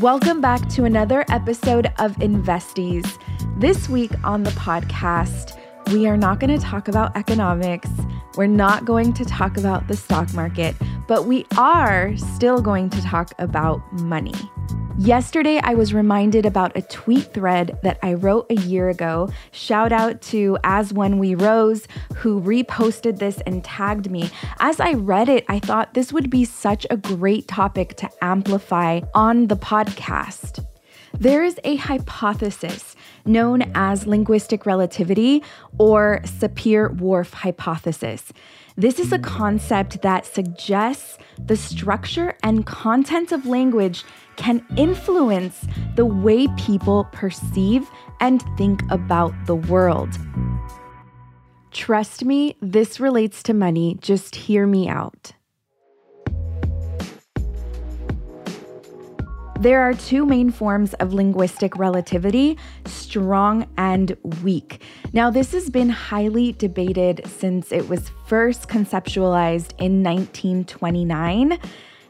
Welcome back to another episode of Investies. This week on the podcast, we are not going to talk about economics. We're not going to talk about the stock market, but we are still going to talk about money. Yesterday, I was reminded about a tweet thread that I wrote a year ago. Shout out to As When We Rose, who reposted this and tagged me. As I read it, I thought this would be such a great topic to amplify on the podcast. There is a hypothesis known as linguistic relativity or Sapir Whorf hypothesis. This is a concept that suggests the structure and content of language can influence the way people perceive and think about the world. Trust me, this relates to money. Just hear me out. There are two main forms of linguistic relativity strong and weak. Now, this has been highly debated since it was first conceptualized in 1929.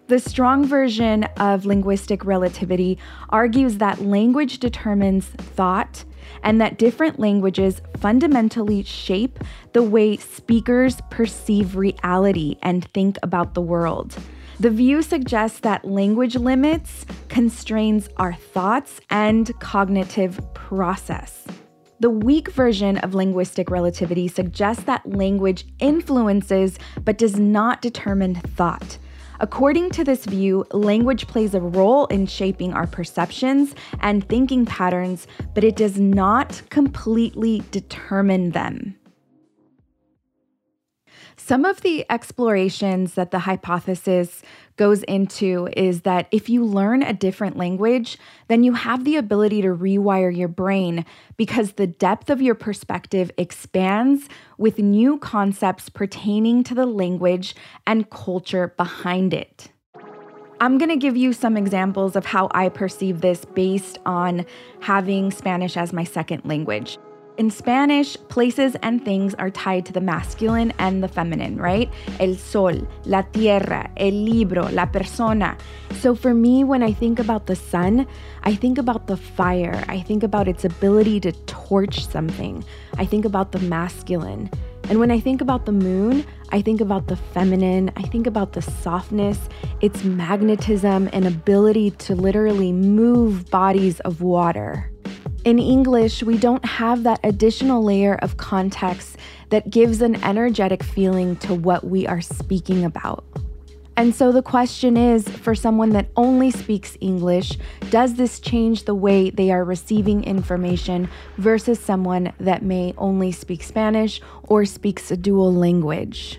The strong version of linguistic relativity argues that language determines thought and that different languages fundamentally shape the way speakers perceive reality and think about the world. The view suggests that language limits, constrains our thoughts and cognitive process. The weak version of linguistic relativity suggests that language influences but does not determine thought. According to this view, language plays a role in shaping our perceptions and thinking patterns, but it does not completely determine them. Some of the explorations that the hypothesis goes into is that if you learn a different language, then you have the ability to rewire your brain because the depth of your perspective expands with new concepts pertaining to the language and culture behind it. I'm going to give you some examples of how I perceive this based on having Spanish as my second language. In Spanish, places and things are tied to the masculine and the feminine, right? El sol, la tierra, el libro, la persona. So for me, when I think about the sun, I think about the fire. I think about its ability to torch something. I think about the masculine. And when I think about the moon, I think about the feminine, I think about the softness, its magnetism, and ability to literally move bodies of water. In English, we don't have that additional layer of context that gives an energetic feeling to what we are speaking about. And so the question is for someone that only speaks English, does this change the way they are receiving information versus someone that may only speak Spanish or speaks a dual language?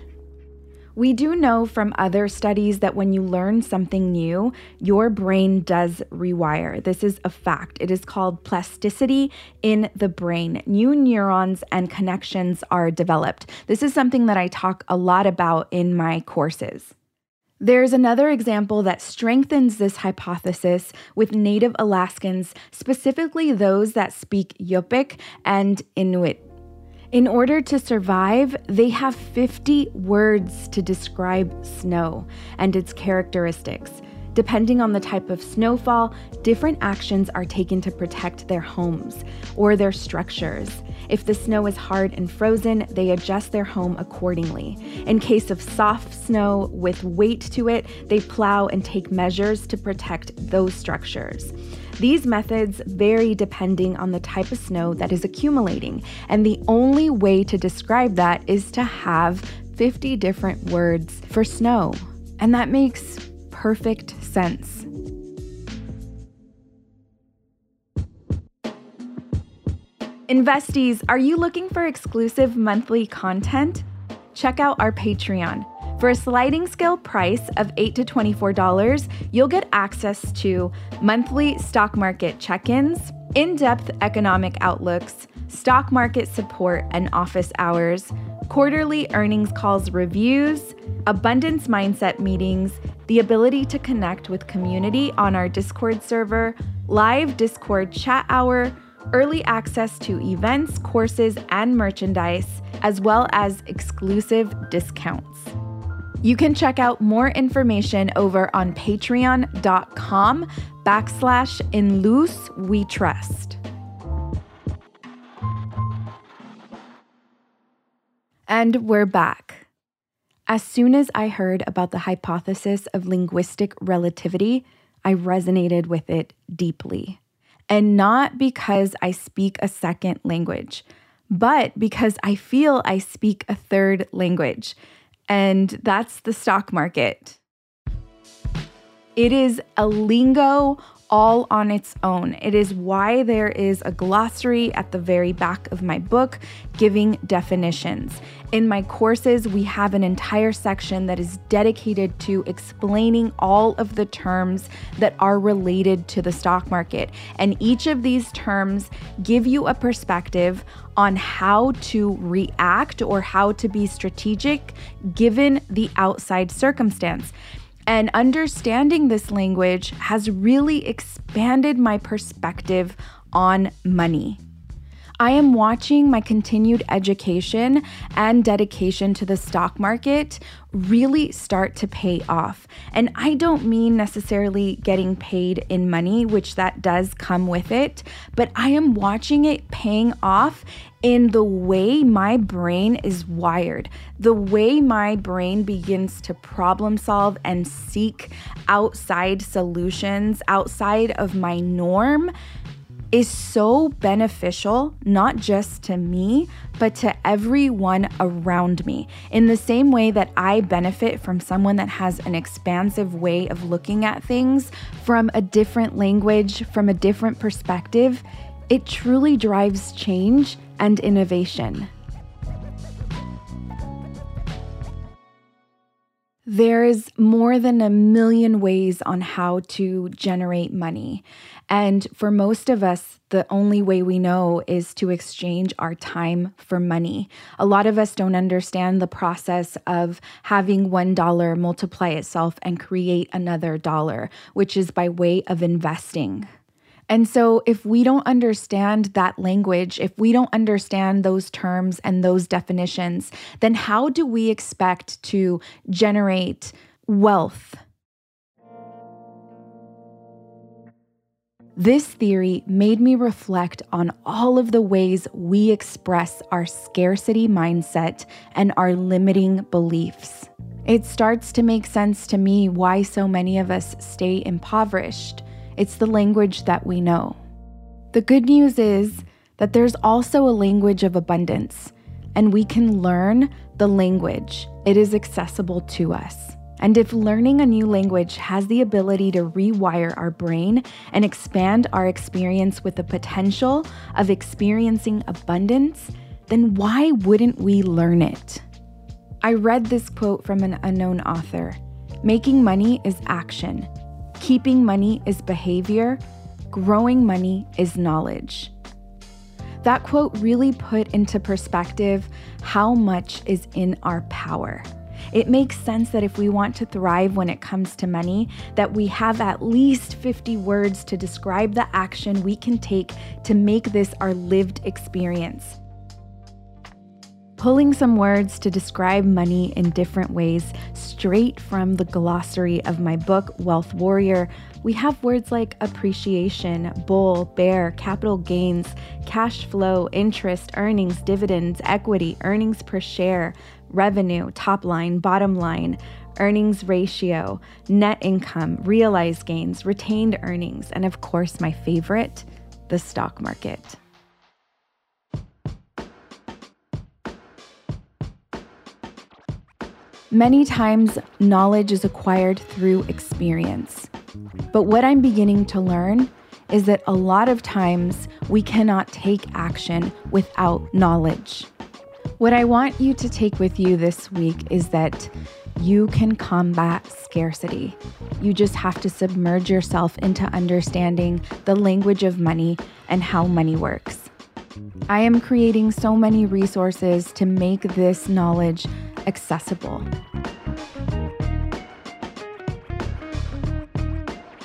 We do know from other studies that when you learn something new, your brain does rewire. This is a fact. It is called plasticity in the brain. New neurons and connections are developed. This is something that I talk a lot about in my courses. There's another example that strengthens this hypothesis with Native Alaskans, specifically those that speak Yupik and Inuit. In order to survive, they have 50 words to describe snow and its characteristics. Depending on the type of snowfall, different actions are taken to protect their homes or their structures. If the snow is hard and frozen, they adjust their home accordingly. In case of soft snow with weight to it, they plow and take measures to protect those structures. These methods vary depending on the type of snow that is accumulating, and the only way to describe that is to have 50 different words for snow. And that makes perfect sense. Investies, are you looking for exclusive monthly content? Check out our Patreon. For a sliding scale price of 8 to $24, you'll get access to monthly stock market check ins, in depth economic outlooks, stock market support and office hours, quarterly earnings calls reviews, abundance mindset meetings, the ability to connect with community on our Discord server, live Discord chat hour, early access to events, courses, and merchandise, as well as exclusive discounts. You can check out more information over on patreon.com backslash in luz we trust. And we're back. As soon as I heard about the hypothesis of linguistic relativity, I resonated with it deeply. And not because I speak a second language, but because I feel I speak a third language and that's the stock market. It is a lingo all on its own. It is why there is a glossary at the very back of my book giving definitions. In my courses, we have an entire section that is dedicated to explaining all of the terms that are related to the stock market. And each of these terms give you a perspective on how to react or how to be strategic given the outside circumstance. And understanding this language has really expanded my perspective on money. I am watching my continued education and dedication to the stock market really start to pay off. And I don't mean necessarily getting paid in money, which that does come with it, but I am watching it paying off in the way my brain is wired, the way my brain begins to problem solve and seek outside solutions outside of my norm is so beneficial, not just to me, but to everyone around me. In the same way that I benefit from someone that has an expansive way of looking at things from a different language, from a different perspective, it truly drives change and innovation. There's more than a million ways on how to generate money. And for most of us, the only way we know is to exchange our time for money. A lot of us don't understand the process of having $1 multiply itself and create another dollar, which is by way of investing. And so, if we don't understand that language, if we don't understand those terms and those definitions, then how do we expect to generate wealth? This theory made me reflect on all of the ways we express our scarcity mindset and our limiting beliefs. It starts to make sense to me why so many of us stay impoverished. It's the language that we know. The good news is that there's also a language of abundance, and we can learn the language. It is accessible to us. And if learning a new language has the ability to rewire our brain and expand our experience with the potential of experiencing abundance, then why wouldn't we learn it? I read this quote from an unknown author Making money is action, keeping money is behavior, growing money is knowledge. That quote really put into perspective how much is in our power. It makes sense that if we want to thrive when it comes to money, that we have at least 50 words to describe the action we can take to make this our lived experience. Pulling some words to describe money in different ways straight from the glossary of my book, Wealth Warrior, we have words like appreciation, bull, bear, capital gains, cash flow, interest, earnings, dividends, equity, earnings per share, revenue, top line, bottom line, earnings ratio, net income, realized gains, retained earnings, and of course, my favorite, the stock market. Many times, knowledge is acquired through experience. But what I'm beginning to learn is that a lot of times we cannot take action without knowledge. What I want you to take with you this week is that you can combat scarcity. You just have to submerge yourself into understanding the language of money and how money works. I am creating so many resources to make this knowledge accessible.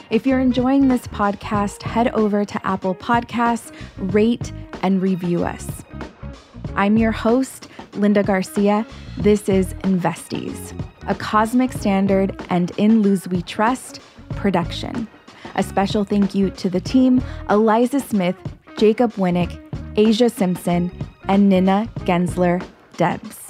If you're enjoying this podcast, head over to Apple Podcasts, rate, and review us. I'm your host, Linda Garcia. This is Investies, a Cosmic Standard and In Luz We Trust production. A special thank you to the team Eliza Smith, Jacob Winnick, Asia Simpson, and Nina Gensler Debs.